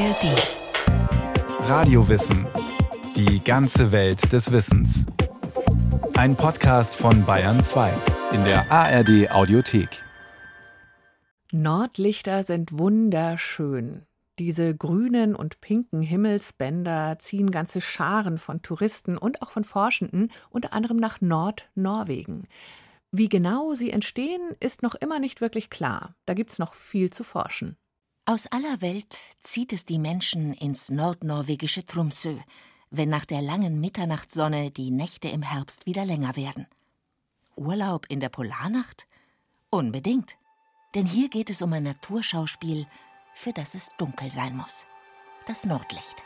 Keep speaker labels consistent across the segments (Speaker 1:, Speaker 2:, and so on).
Speaker 1: ARD. Radiowissen. Die ganze Welt des Wissens. Ein Podcast von Bayern 2 in der ARD Audiothek.
Speaker 2: Nordlichter sind wunderschön. Diese grünen und pinken Himmelsbänder ziehen ganze Scharen von Touristen und auch von Forschenden, unter anderem nach Nordnorwegen. Wie genau sie entstehen, ist noch immer nicht wirklich klar. Da gibt es noch viel zu forschen.
Speaker 3: Aus aller Welt zieht es die Menschen ins nordnorwegische Tromsø, wenn nach der langen Mitternachtssonne die Nächte im Herbst wieder länger werden. Urlaub in der Polarnacht? Unbedingt. Denn hier geht es um ein Naturschauspiel, für das es dunkel sein muss. Das Nordlicht.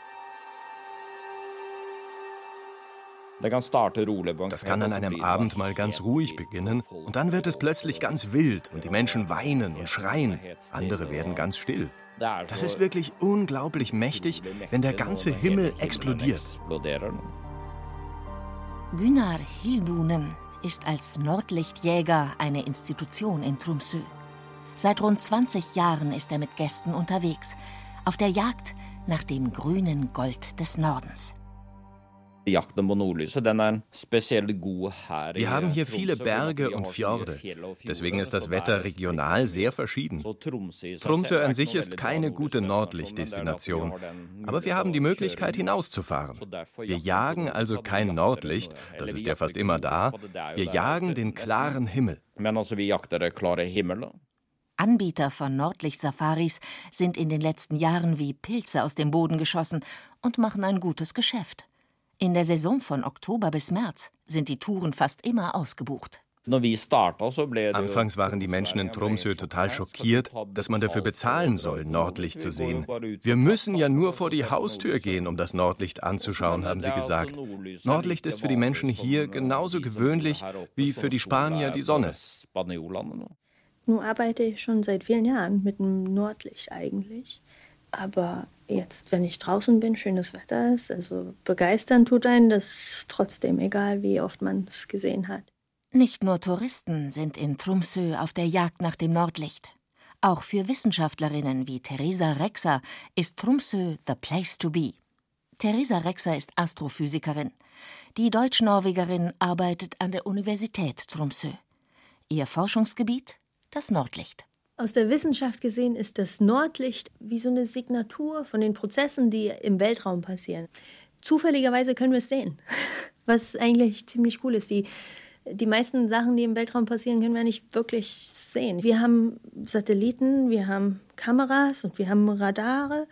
Speaker 4: Das kann an einem Abend mal ganz ruhig beginnen und dann wird es plötzlich ganz wild und die Menschen weinen und schreien. Andere werden ganz still. Das ist wirklich unglaublich mächtig, wenn der ganze Himmel explodiert.
Speaker 3: Gunnar Hildunen ist als Nordlichtjäger eine Institution in Tromsø. Seit rund 20 Jahren ist er mit Gästen unterwegs, auf der Jagd nach dem grünen Gold des Nordens.
Speaker 4: Wir haben hier viele Berge und Fjorde. Deswegen ist das Wetter regional sehr verschieden. Tromsø an sich ist keine gute Nordlichtdestination. Aber wir haben die Möglichkeit, hinauszufahren. Wir jagen also kein Nordlicht, das ist ja fast immer da. Wir jagen den klaren Himmel.
Speaker 3: Anbieter von Nordlichtsafaris sind in den letzten Jahren wie Pilze aus dem Boden geschossen und machen ein gutes Geschäft. In der Saison von Oktober bis März sind die Touren fast immer ausgebucht.
Speaker 4: Anfangs waren die Menschen in Tromsø total schockiert, dass man dafür bezahlen soll, Nordlicht zu sehen. Wir müssen ja nur vor die Haustür gehen, um das Nordlicht anzuschauen, haben sie gesagt. Nordlicht ist für die Menschen hier genauso gewöhnlich wie für die Spanier die Sonne.
Speaker 5: Nun arbeite ich schon seit vielen Jahren mit dem Nordlicht eigentlich. Aber jetzt, wenn ich draußen bin, schönes Wetter ist, also begeistern tut einen das trotzdem, egal wie oft man es gesehen hat.
Speaker 3: Nicht nur Touristen sind in Tromsø auf der Jagd nach dem Nordlicht. Auch für Wissenschaftlerinnen wie Theresa Rexer ist Tromsø the place to be. Theresa Rexer ist Astrophysikerin. Die Deutsch-Norwegerin arbeitet an der Universität Tromsø. Ihr Forschungsgebiet das Nordlicht.
Speaker 5: Aus der Wissenschaft gesehen ist das Nordlicht wie so eine Signatur von den Prozessen, die im Weltraum passieren. Zufälligerweise können wir es sehen, was eigentlich ziemlich cool ist. Die, die meisten Sachen, die im Weltraum passieren, können wir nicht wirklich sehen. Wir haben Satelliten, wir haben Kameras und wir haben Radare.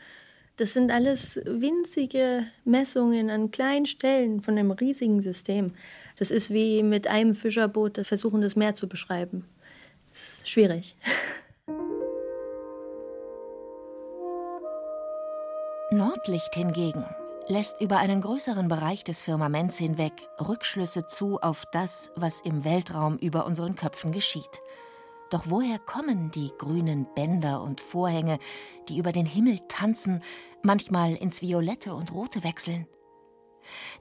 Speaker 5: Das sind alles winzige Messungen an kleinen Stellen von einem riesigen System. Das ist wie mit einem Fischerboot versuchen, das Meer zu beschreiben. Das ist schwierig.
Speaker 3: Nordlicht hingegen lässt über einen größeren Bereich des Firmaments hinweg Rückschlüsse zu auf das, was im Weltraum über unseren Köpfen geschieht. Doch woher kommen die grünen Bänder und Vorhänge, die über den Himmel tanzen, manchmal ins Violette und Rote wechseln?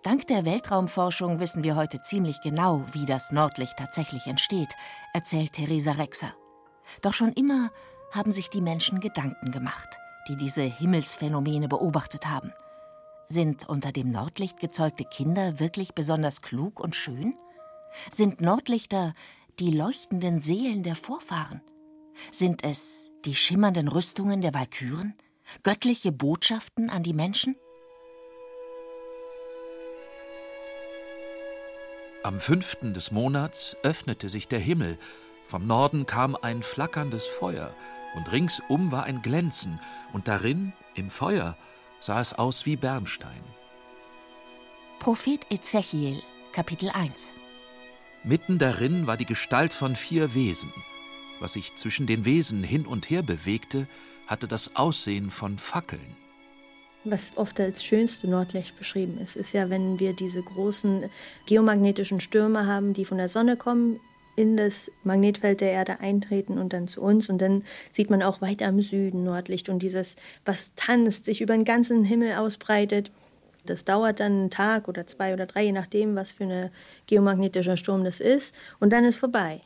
Speaker 3: Dank der Weltraumforschung wissen wir heute ziemlich genau, wie das Nordlicht tatsächlich entsteht, erzählt Theresa Rexer. Doch schon immer haben sich die Menschen Gedanken gemacht die diese Himmelsphänomene beobachtet haben. Sind unter dem Nordlicht gezeugte Kinder wirklich besonders klug und schön? Sind Nordlichter die leuchtenden Seelen der Vorfahren? Sind es die schimmernden Rüstungen der Walküren? Göttliche Botschaften an die Menschen?
Speaker 6: Am fünften des Monats öffnete sich der Himmel, vom Norden kam ein flackerndes Feuer, und ringsum war ein Glänzen, und darin, im Feuer, sah es aus wie Bernstein.
Speaker 3: Prophet Ezechiel, Kapitel 1
Speaker 6: Mitten darin war die Gestalt von vier Wesen. Was sich zwischen den Wesen hin und her bewegte, hatte das Aussehen von Fackeln.
Speaker 5: Was oft als schönste Nordlicht beschrieben ist, ist ja, wenn wir diese großen geomagnetischen Stürme haben, die von der Sonne kommen, in das Magnetfeld der Erde eintreten und dann zu uns. Und dann sieht man auch weiter am Süden Nordlicht und dieses, was tanzt, sich über den ganzen Himmel ausbreitet. Das dauert dann einen Tag oder zwei oder drei, je nachdem, was für ein geomagnetischer Sturm das ist. Und dann ist vorbei.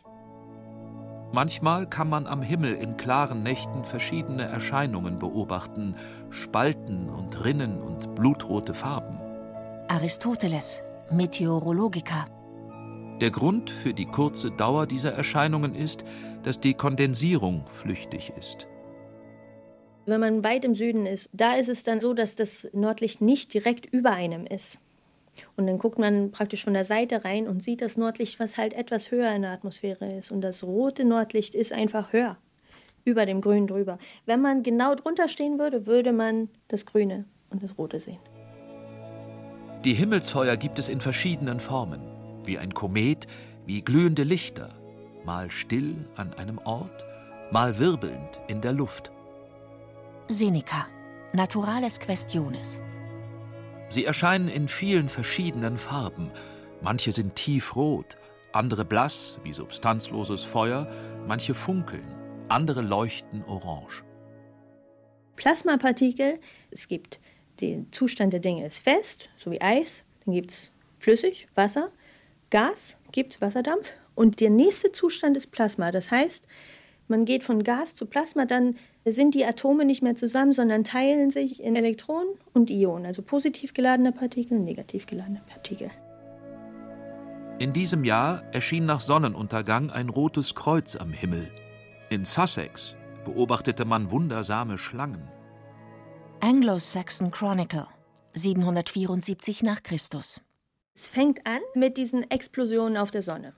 Speaker 6: Manchmal kann man am Himmel in klaren Nächten verschiedene Erscheinungen beobachten, Spalten und Rinnen und blutrote Farben.
Speaker 3: Aristoteles, Meteorologica.
Speaker 6: Der Grund für die kurze Dauer dieser Erscheinungen ist, dass die Kondensierung flüchtig ist.
Speaker 5: Wenn man weit im Süden ist, da ist es dann so, dass das Nordlicht nicht direkt über einem ist. Und dann guckt man praktisch von der Seite rein und sieht das Nordlicht, was halt etwas höher in der Atmosphäre ist. Und das rote Nordlicht ist einfach höher, über dem Grün drüber. Wenn man genau drunter stehen würde, würde man das Grüne und das Rote sehen.
Speaker 6: Die Himmelsfeuer gibt es in verschiedenen Formen, wie ein Komet, wie glühende Lichter, mal still an einem Ort, mal wirbelnd in der Luft.
Speaker 3: Seneca, Naturales Questiones.
Speaker 6: Sie erscheinen in vielen verschiedenen Farben. Manche sind tiefrot, andere blass wie substanzloses Feuer, manche funkeln, andere leuchten orange.
Speaker 5: Plasmapartikel, es gibt den Zustand der Dinge ist fest, so wie Eis, dann gibt es flüssig, Wasser, Gas, gibt es Wasserdampf und der nächste Zustand ist Plasma. Das heißt, man geht von Gas zu Plasma, dann sind die Atome nicht mehr zusammen, sondern teilen sich in Elektronen und Ionen, also positiv geladene Partikel und negativ geladene Partikel.
Speaker 6: In diesem Jahr erschien nach Sonnenuntergang ein rotes Kreuz am Himmel. In Sussex beobachtete man wundersame Schlangen.
Speaker 3: Anglo-Saxon Chronicle, 774 nach Christus.
Speaker 5: Es fängt an mit diesen Explosionen auf der Sonne.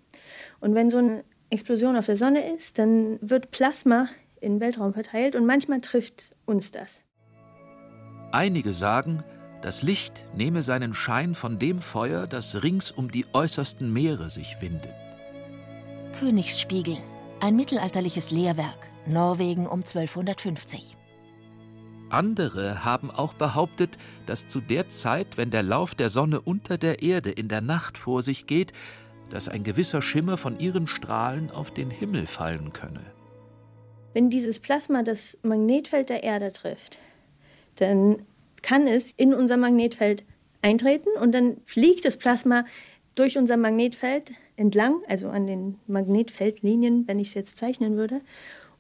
Speaker 5: Und wenn so eine Explosion auf der Sonne ist, dann wird Plasma in den Weltraum verteilt und manchmal trifft uns das.
Speaker 6: Einige sagen, das Licht nehme seinen Schein von dem Feuer, das rings um die äußersten Meere sich windet.
Speaker 3: Königsspiegel, ein mittelalterliches Lehrwerk, Norwegen um 1250.
Speaker 6: Andere haben auch behauptet, dass zu der Zeit, wenn der Lauf der Sonne unter der Erde in der Nacht vor sich geht, dass ein gewisser Schimmer von ihren Strahlen auf den Himmel fallen könne.
Speaker 5: Wenn dieses Plasma das Magnetfeld der Erde trifft, dann kann es in unser Magnetfeld eintreten und dann fliegt das Plasma durch unser Magnetfeld entlang, also an den Magnetfeldlinien, wenn ich es jetzt zeichnen würde,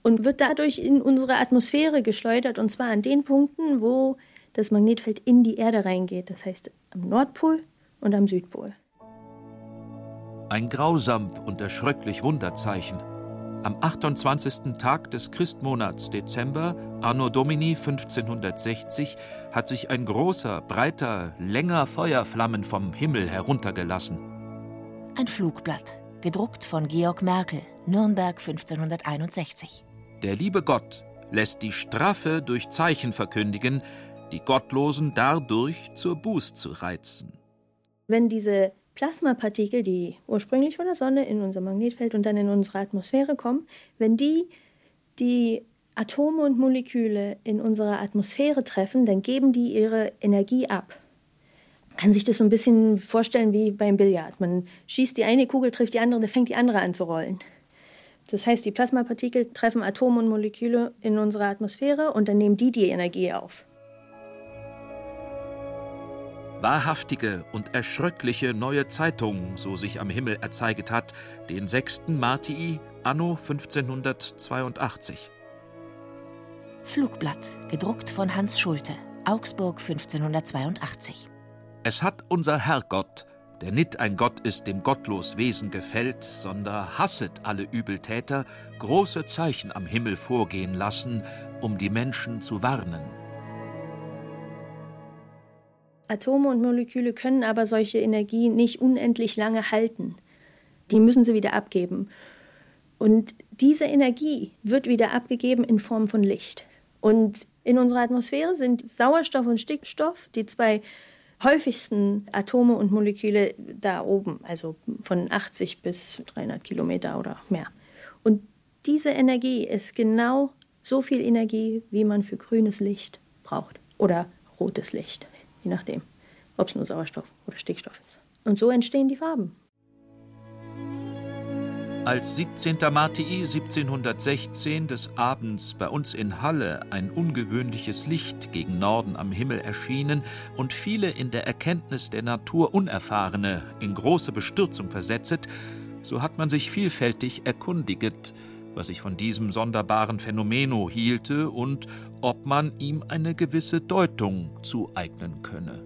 Speaker 5: und wird dadurch in unsere Atmosphäre geschleudert und zwar an den Punkten, wo das Magnetfeld in die Erde reingeht, das heißt am Nordpol und am Südpol.
Speaker 6: Ein grausam und erschröcklich Wunderzeichen. Am 28. Tag des Christmonats Dezember, Anno Domini 1560, hat sich ein großer, breiter, länger Feuerflammen vom Himmel heruntergelassen.
Speaker 3: Ein Flugblatt, gedruckt von Georg Merkel, Nürnberg 1561.
Speaker 6: Der liebe Gott lässt die Strafe durch Zeichen verkündigen, die Gottlosen dadurch zur Buß zu reizen.
Speaker 5: Wenn diese Plasmapartikel, die ursprünglich von der Sonne in unser Magnetfeld und dann in unsere Atmosphäre kommen, wenn die die Atome und Moleküle in unserer Atmosphäre treffen, dann geben die ihre Energie ab. Man kann sich das so ein bisschen vorstellen wie beim Billard. Man schießt die eine Kugel, trifft die andere, dann fängt die andere an zu rollen. Das heißt, die Plasmapartikel treffen Atome und Moleküle in unserer Atmosphäre und dann nehmen die die Energie auf.
Speaker 6: Wahrhaftige und erschröckliche neue Zeitung, so sich am Himmel erzeiget hat, den 6. Martii, anno 1582.
Speaker 3: Flugblatt, gedruckt von Hans Schulte, Augsburg 1582.
Speaker 6: Es hat unser Herrgott der nit ein Gott ist, dem gottlos Wesen gefällt, sonder hasset alle Übeltäter, große Zeichen am Himmel vorgehen lassen, um die Menschen zu warnen.
Speaker 5: Atome und Moleküle können aber solche Energie nicht unendlich lange halten. Die müssen sie wieder abgeben. Und diese Energie wird wieder abgegeben in Form von Licht. Und in unserer Atmosphäre sind Sauerstoff und Stickstoff die zwei häufigsten Atome und Moleküle da oben, also von 80 bis 300 Kilometer oder mehr. Und diese Energie ist genau so viel Energie, wie man für grünes Licht braucht oder rotes Licht, je nachdem, ob es nur Sauerstoff oder Stickstoff ist. Und so entstehen die Farben.
Speaker 6: Als 17. Martii 1716 des Abends bei uns in Halle ein ungewöhnliches Licht gegen Norden am Himmel erschienen und viele in der Erkenntnis der Natur Unerfahrene in große Bestürzung versetzet, so hat man sich vielfältig erkundiget, was ich von diesem sonderbaren Phänomeno hielte und ob man ihm eine gewisse Deutung zueignen könne.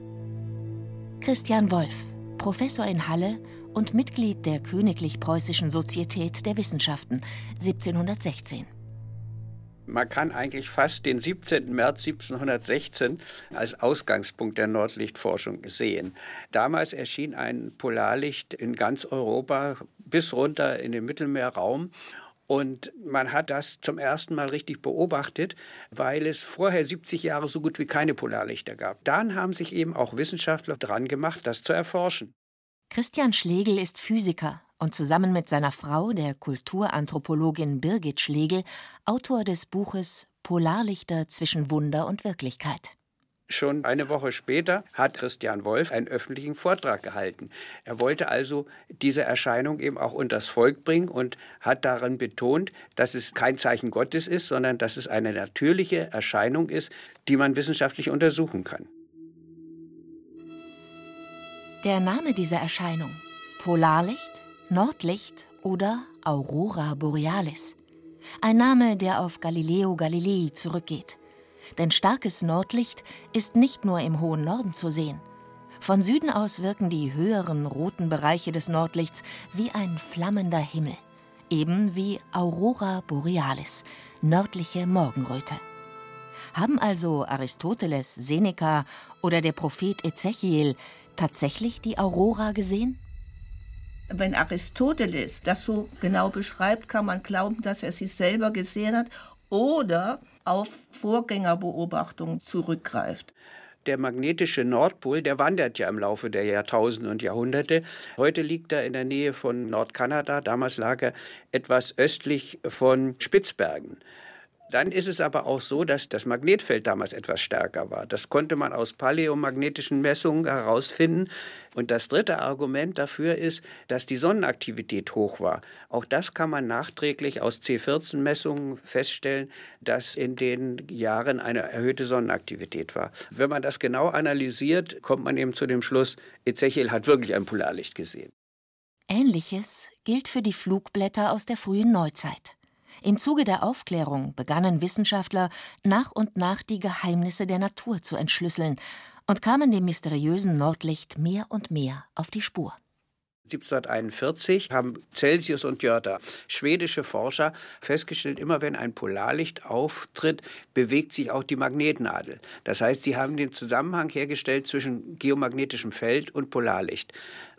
Speaker 3: Christian Wolf, Professor in Halle und Mitglied der Königlich Preußischen Sozietät der Wissenschaften 1716.
Speaker 7: Man kann eigentlich fast den 17. März 1716 als Ausgangspunkt der Nordlichtforschung sehen. Damals erschien ein Polarlicht in ganz Europa bis runter in den Mittelmeerraum. Und man hat das zum ersten Mal richtig beobachtet, weil es vorher 70 Jahre so gut wie keine Polarlichter gab. Dann haben sich eben auch Wissenschaftler dran gemacht, das zu erforschen.
Speaker 3: Christian Schlegel ist Physiker und zusammen mit seiner Frau, der Kulturanthropologin Birgit Schlegel, Autor des Buches Polarlichter zwischen Wunder und Wirklichkeit.
Speaker 7: Schon eine Woche später hat Christian Wolf einen öffentlichen Vortrag gehalten. Er wollte also diese Erscheinung eben auch unters Volk bringen und hat darin betont, dass es kein Zeichen Gottes ist, sondern dass es eine natürliche Erscheinung ist, die man wissenschaftlich untersuchen kann.
Speaker 3: Der Name dieser Erscheinung Polarlicht, Nordlicht oder Aurora Borealis. Ein Name, der auf Galileo Galilei zurückgeht. Denn starkes Nordlicht ist nicht nur im hohen Norden zu sehen. Von Süden aus wirken die höheren roten Bereiche des Nordlichts wie ein flammender Himmel. Eben wie Aurora Borealis, nördliche Morgenröte. Haben also Aristoteles, Seneca oder der Prophet Ezechiel tatsächlich die Aurora gesehen?
Speaker 8: Wenn Aristoteles das so genau beschreibt, kann man glauben, dass er sie selber gesehen hat oder auf Vorgängerbeobachtungen zurückgreift.
Speaker 7: Der magnetische Nordpol, der wandert ja im Laufe der Jahrtausende und Jahrhunderte. Heute liegt er in der Nähe von Nordkanada. Damals lag er etwas östlich von Spitzbergen. Dann ist es aber auch so, dass das Magnetfeld damals etwas stärker war. Das konnte man aus paläomagnetischen Messungen herausfinden. Und das dritte Argument dafür ist, dass die Sonnenaktivität hoch war. Auch das kann man nachträglich aus C14-Messungen feststellen, dass in den Jahren eine erhöhte Sonnenaktivität war. Wenn man das genau analysiert, kommt man eben zu dem Schluss, Ezechiel hat wirklich ein Polarlicht gesehen.
Speaker 3: Ähnliches gilt für die Flugblätter aus der frühen Neuzeit. Im Zuge der Aufklärung begannen Wissenschaftler nach und nach die Geheimnisse der Natur zu entschlüsseln und kamen dem mysteriösen Nordlicht mehr und mehr auf die Spur.
Speaker 7: 1741 haben Celsius und Jörter, schwedische Forscher, festgestellt, immer wenn ein Polarlicht auftritt, bewegt sich auch die Magnetnadel. Das heißt, sie haben den Zusammenhang hergestellt zwischen geomagnetischem Feld und Polarlicht.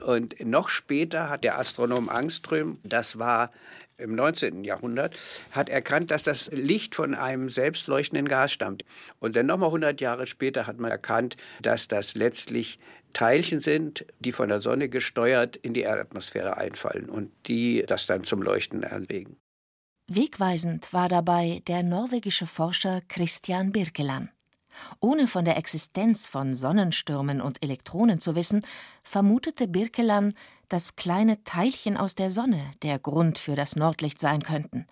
Speaker 7: Und noch später hat der Astronom Angström, das war im 19. Jahrhundert, hat erkannt, dass das Licht von einem selbstleuchtenden Gas stammt. Und dann nochmal 100 Jahre später hat man erkannt, dass das letztlich Teilchen sind, die von der Sonne gesteuert in die Erdatmosphäre einfallen und die das dann zum Leuchten anlegen.
Speaker 3: Wegweisend war dabei der norwegische Forscher Christian Birkeland. Ohne von der Existenz von Sonnenstürmen und Elektronen zu wissen, vermutete Birkeland, dass kleine Teilchen aus der Sonne der Grund für das Nordlicht sein könnten.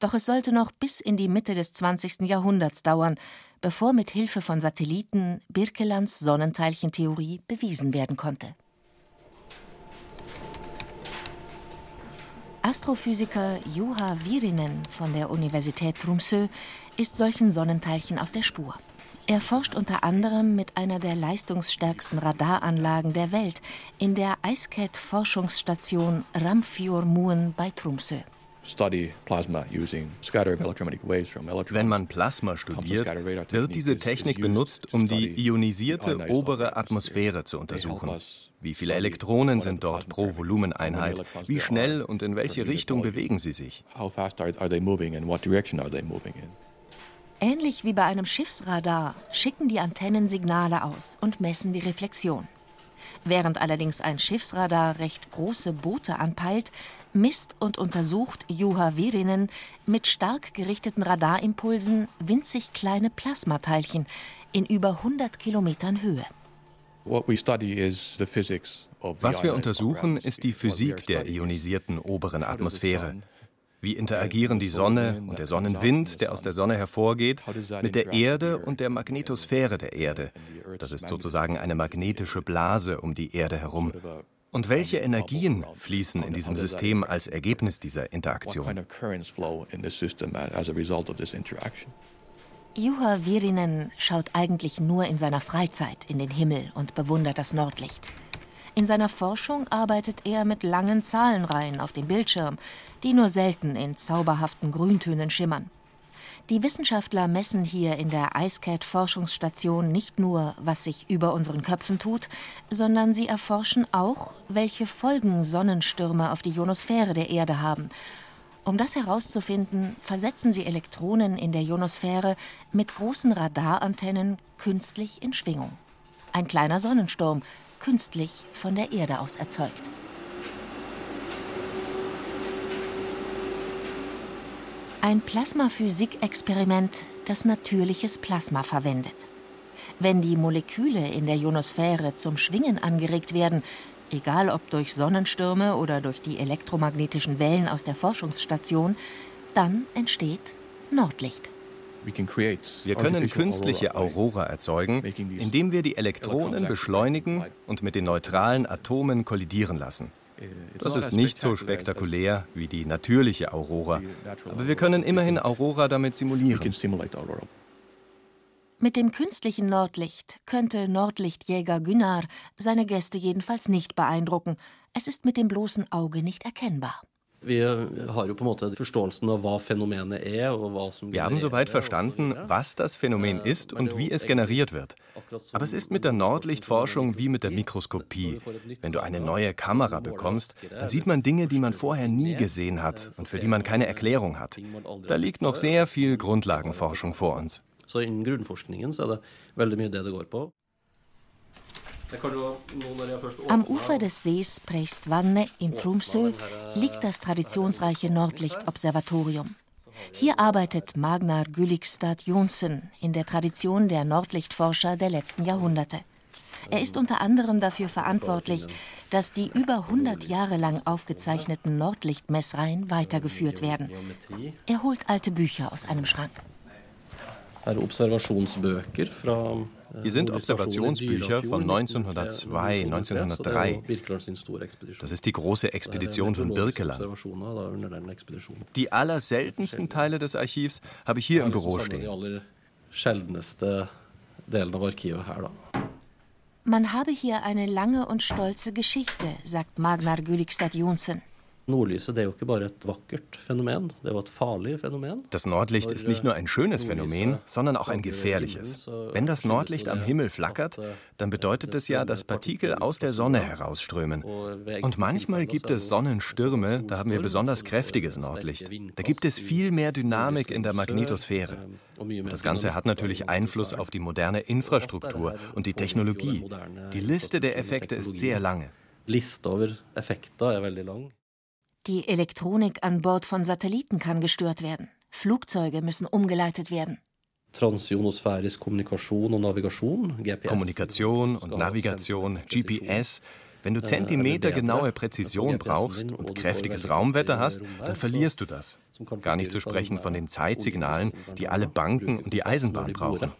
Speaker 3: Doch es sollte noch bis in die Mitte des 20. Jahrhunderts dauern, bevor mit Hilfe von Satelliten Birkelands Sonnenteilchentheorie bewiesen werden konnte. Astrophysiker Juha Virinen von der Universität Tromsø ist solchen Sonnenteilchen auf der Spur. Er forscht unter anderem mit einer der leistungsstärksten Radaranlagen der Welt in der IceCat-Forschungsstation Ramfjordmuen bei Tromsø.
Speaker 4: Wenn man Plasma studiert, wird diese Technik benutzt, um die ionisierte obere Atmosphäre zu untersuchen. Wie viele Elektronen sind dort pro Volumeneinheit? Wie schnell und in welche Richtung bewegen sie sich?
Speaker 3: Ähnlich wie bei einem Schiffsradar schicken die Antennen Signale aus und messen die Reflexion. Während allerdings ein Schiffsradar recht große Boote anpeilt, misst und untersucht Juha Virinen mit stark gerichteten Radarimpulsen winzig kleine Plasmateilchen in über 100 Kilometern Höhe.
Speaker 4: Was wir untersuchen, ist die Physik der ionisierten oberen Atmosphäre. Wie interagieren die Sonne und der Sonnenwind, der aus der Sonne hervorgeht, mit der Erde und der Magnetosphäre der Erde? Das ist sozusagen eine magnetische Blase um die Erde herum. Und welche Energien fließen in diesem System als Ergebnis dieser Interaktion?
Speaker 3: Juha Virinen schaut eigentlich nur in seiner Freizeit in den Himmel und bewundert das Nordlicht. In seiner Forschung arbeitet er mit langen Zahlenreihen auf dem Bildschirm, die nur selten in zauberhaften Grüntönen schimmern. Die Wissenschaftler messen hier in der IceCat-Forschungsstation nicht nur, was sich über unseren Köpfen tut, sondern sie erforschen auch, welche Folgen Sonnenstürme auf die Ionosphäre der Erde haben. Um das herauszufinden, versetzen sie Elektronen in der Ionosphäre mit großen Radarantennen künstlich in Schwingung. Ein kleiner Sonnensturm, künstlich von der Erde aus erzeugt. Ein Plasmaphysik-Experiment, das natürliches Plasma verwendet. Wenn die Moleküle in der Ionosphäre zum Schwingen angeregt werden, egal ob durch Sonnenstürme oder durch die elektromagnetischen Wellen aus der Forschungsstation, dann entsteht Nordlicht.
Speaker 4: Wir können künstliche Aurora erzeugen, indem wir die Elektronen beschleunigen und mit den neutralen Atomen kollidieren lassen. Das ist nicht so spektakulär wie die natürliche Aurora, aber wir können immerhin Aurora damit simulieren.
Speaker 3: Mit dem künstlichen Nordlicht könnte Nordlichtjäger Günnar seine Gäste jedenfalls nicht beeindrucken. Es ist mit dem bloßen Auge nicht erkennbar.
Speaker 4: Wir haben soweit verstanden, was das Phänomen ist und wie es generiert wird. Aber es ist mit der Nordlichtforschung wie mit der Mikroskopie. Wenn du eine neue Kamera bekommst, dann sieht man Dinge, die man vorher nie gesehen hat und für die man keine Erklärung hat. Da liegt noch sehr viel Grundlagenforschung vor uns. So in grunnforskningen så er det veldig mye det det går på.
Speaker 3: Am Ufer des Sees Preistvanne in Tromsø liegt das traditionsreiche Nordlichtobservatorium. Hier arbeitet Magnar Gülligstad Jonsen in der Tradition der Nordlichtforscher der letzten Jahrhunderte. Er ist unter anderem dafür verantwortlich, dass die über 100 Jahre lang aufgezeichneten Nordlichtmessreihen weitergeführt werden. Er holt alte Bücher aus einem Schrank.
Speaker 4: Hier sind Observationsbücher von 1902, 1903. Das ist die große Expedition von Birkeland. Die allerseltensten Teile des Archivs habe ich hier im Büro stehen.
Speaker 3: Man habe hier eine lange und stolze Geschichte, sagt Magnar Gülligstad Jonsen.
Speaker 4: Nordlyset Das Nordlicht ist nicht nur ein schönes Phänomen, sondern auch ein gefährliches. Wenn das Nordlicht am Himmel flackert, dann bedeutet es ja, dass Partikel aus der Sonne herausströmen. Und manchmal gibt es Sonnenstürme, da haben wir besonders kräftiges Nordlicht. Da gibt es viel mehr Dynamik in der Magnetosphäre. Und das Ganze hat natürlich Einfluss auf die moderne Infrastruktur und die Technologie. Die Liste der Effekte ist sehr lange. Liste over effekter
Speaker 3: er veldig lang. Die Elektronik an Bord von Satelliten kann gestört werden. Flugzeuge müssen umgeleitet werden.
Speaker 4: Transionosphärische Kommunikation und Navigation, GPS. Kommunikation und Navigation, GPS. Wenn du äh, zentimetergenaue Präzision brauchst und kräftiges Raumwetter hast, dann verlierst du das. Gar nicht zu sprechen von den Zeitsignalen, die alle Banken und die Eisenbahn brauchen.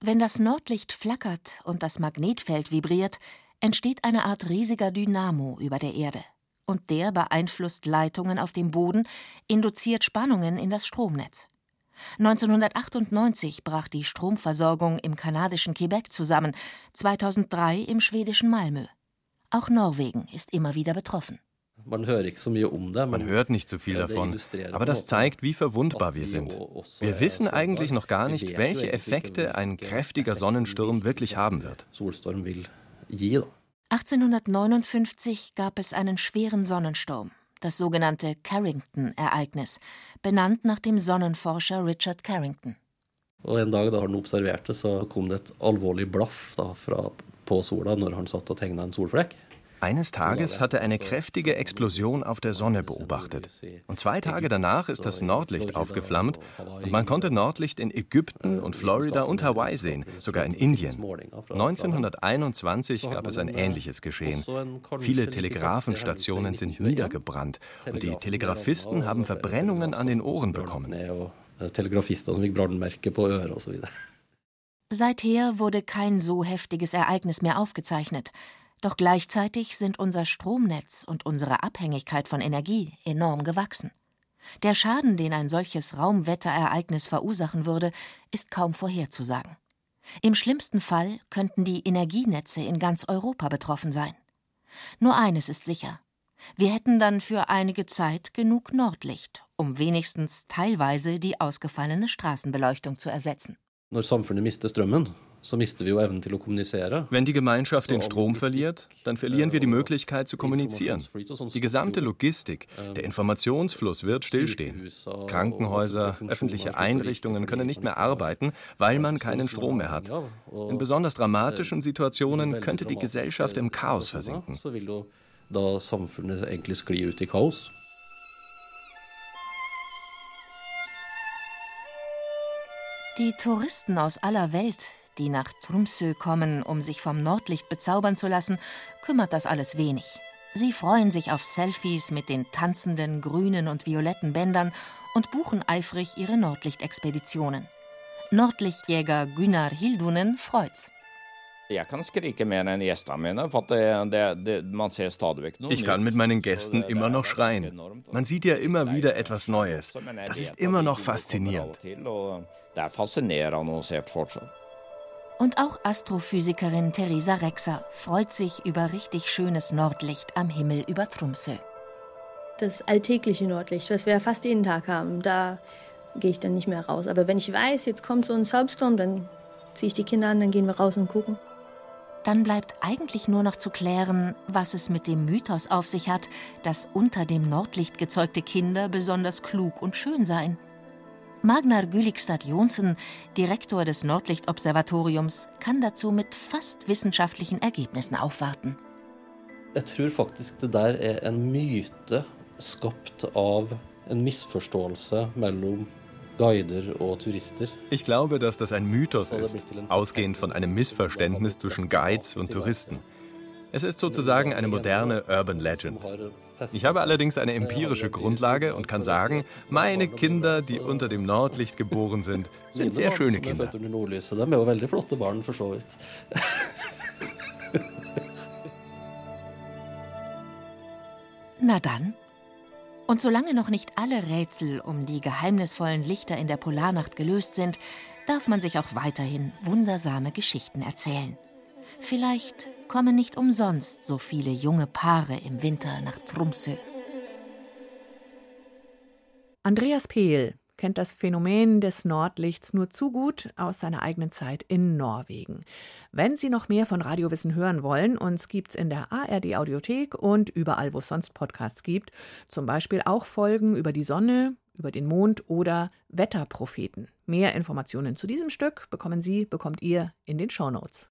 Speaker 3: Wenn das Nordlicht flackert und das Magnetfeld vibriert, entsteht eine Art riesiger Dynamo über der Erde. Und der beeinflusst Leitungen auf dem Boden, induziert Spannungen in das Stromnetz. 1998 brach die Stromversorgung im kanadischen Quebec zusammen, 2003 im schwedischen Malmö. Auch Norwegen ist immer wieder betroffen.
Speaker 4: Man hört nicht so viel davon, aber das zeigt, wie verwundbar wir sind. Wir wissen eigentlich noch gar nicht, welche Effekte ein kräftiger Sonnensturm wirklich haben wird
Speaker 3: je. 1859 gab es einen schweren Sonnensturm, das sogenannte Carrington-Ereignis, benannt nach dem Sonnenforscher Richard Carrington.
Speaker 4: Og En dag da han observerte, så kom det et alvorlig blaff da, fra, på sola når han satt og tegna en solflekk. Eines Tages hat er eine kräftige Explosion auf der Sonne beobachtet. Und zwei Tage danach ist das Nordlicht aufgeflammt und man konnte Nordlicht in Ägypten und Florida und Hawaii sehen, sogar in Indien. 1921 gab es ein ähnliches Geschehen. Viele Telegrafenstationen sind niedergebrannt und die Telegrafisten haben Verbrennungen an den Ohren bekommen.
Speaker 3: Seither wurde kein so heftiges Ereignis mehr aufgezeichnet. Doch gleichzeitig sind unser Stromnetz und unsere Abhängigkeit von Energie enorm gewachsen. Der Schaden, den ein solches Raumwetterereignis verursachen würde, ist kaum vorherzusagen. Im schlimmsten Fall könnten die Energienetze in ganz Europa betroffen sein. Nur eines ist sicher. Wir hätten dann für einige Zeit genug Nordlicht, um wenigstens teilweise die ausgefallene Straßenbeleuchtung zu ersetzen.
Speaker 9: Når samfunnet mister strømmen,
Speaker 4: wenn die Gemeinschaft den Strom verliert, dann verlieren wir die Möglichkeit zu kommunizieren. Die gesamte Logistik, der Informationsfluss wird stillstehen. Krankenhäuser, öffentliche Einrichtungen können nicht mehr arbeiten, weil man keinen Strom mehr hat. In besonders dramatischen Situationen könnte die Gesellschaft im Chaos versinken.
Speaker 3: Die Touristen aus aller Welt, die nach Tromsø kommen, um sich vom Nordlicht bezaubern zu lassen, kümmert das alles wenig. Sie freuen sich auf Selfies mit den tanzenden grünen und violetten Bändern und buchen eifrig ihre Nordlichtexpeditionen. Nordlichtjäger Gunnar Hildunen freut's.
Speaker 4: Ich kann mit meinen Gästen immer noch schreien. Man sieht ja immer wieder etwas Neues. Das ist immer noch faszinierend.
Speaker 3: Und auch Astrophysikerin Theresa Rexer freut sich über richtig schönes Nordlicht am Himmel über Tromsø.
Speaker 5: Das alltägliche Nordlicht, was wir fast jeden Tag haben, da gehe ich dann nicht mehr raus. Aber wenn ich weiß, jetzt kommt so ein Soapstorm, dann ziehe ich die Kinder an, dann gehen wir raus und gucken.
Speaker 3: Dann bleibt eigentlich nur noch zu klären, was es mit dem Mythos auf sich hat, dass unter dem Nordlicht gezeugte Kinder besonders klug und schön seien. Magnar Gülikstad Jonsen, Direktor des Nordlichtobservatoriums, kann dazu mit fast wissenschaftlichen Ergebnissen aufwarten.
Speaker 9: Ich tror faktisk det der er en myte skapt av en misforståelse mellom.
Speaker 4: Ich glaube, dass das ein Mythos ist, ausgehend von einem Missverständnis zwischen Guides und Touristen. Es ist sozusagen eine moderne Urban Legend. Ich habe allerdings eine empirische Grundlage und kann sagen, meine Kinder, die unter dem Nordlicht geboren sind, sind sehr schöne Kinder.
Speaker 3: Na dann. Und solange noch nicht alle Rätsel um die geheimnisvollen Lichter in der Polarnacht gelöst sind, darf man sich auch weiterhin wundersame Geschichten erzählen. Vielleicht kommen nicht umsonst so viele junge Paare im Winter nach Tromsø.
Speaker 2: Andreas Pehl kennt das Phänomen des Nordlichts nur zu gut aus seiner eigenen Zeit in Norwegen. Wenn Sie noch mehr von Radiowissen hören wollen, uns gibt's in der ARD Audiothek und überall, wo es sonst Podcasts gibt, zum Beispiel auch Folgen über die Sonne, über den Mond oder Wetterpropheten. Mehr Informationen zu diesem Stück bekommen Sie, bekommt ihr in den Shownotes.